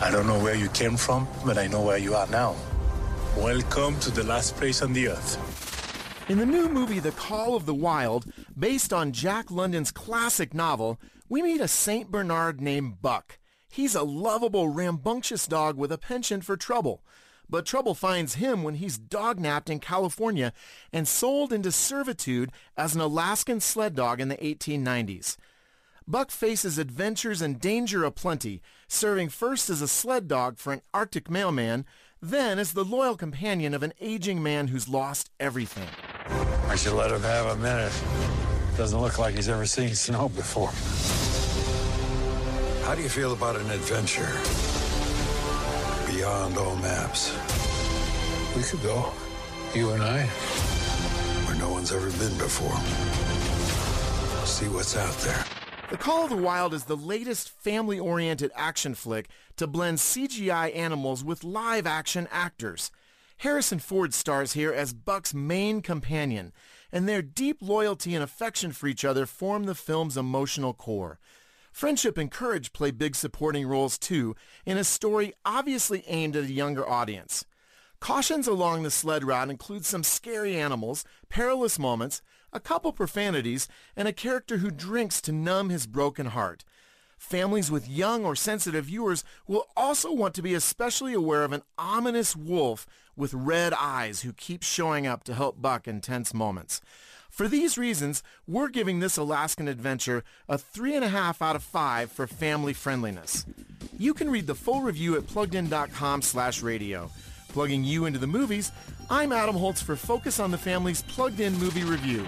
I don't know where you came from, but I know where you are now. Welcome to the last place on the earth. In the new movie The Call of the Wild, based on Jack London's classic novel, we meet a St. Bernard named Buck. He's a lovable, rambunctious dog with a penchant for trouble. But trouble finds him when he's dognapped in California and sold into servitude as an Alaskan sled dog in the 1890s. Buck faces adventures and danger aplenty, serving first as a sled dog for an Arctic mailman, then as the loyal companion of an aging man who's lost everything. I should let him have a minute. Doesn't look like he's ever seen snow before. How do you feel about an adventure beyond all maps? We could go, you and I, where no one's ever been before. See what's out there. The Call of the Wild is the latest family-oriented action flick to blend CGI animals with live-action actors. Harrison Ford stars here as Buck's main companion, and their deep loyalty and affection for each other form the film's emotional core. Friendship and courage play big supporting roles too in a story obviously aimed at a younger audience. Cautions along the sled route include some scary animals, perilous moments, a couple profanities, and a character who drinks to numb his broken heart. Families with young or sensitive viewers will also want to be especially aware of an ominous wolf with red eyes who keeps showing up to help Buck in tense moments. For these reasons, we're giving this Alaskan adventure a 3.5 out of 5 for family friendliness. You can read the full review at pluggedin.com slash radio. Plugging you into the movies, I'm Adam Holz for Focus on the Family's Plugged In Movie Review.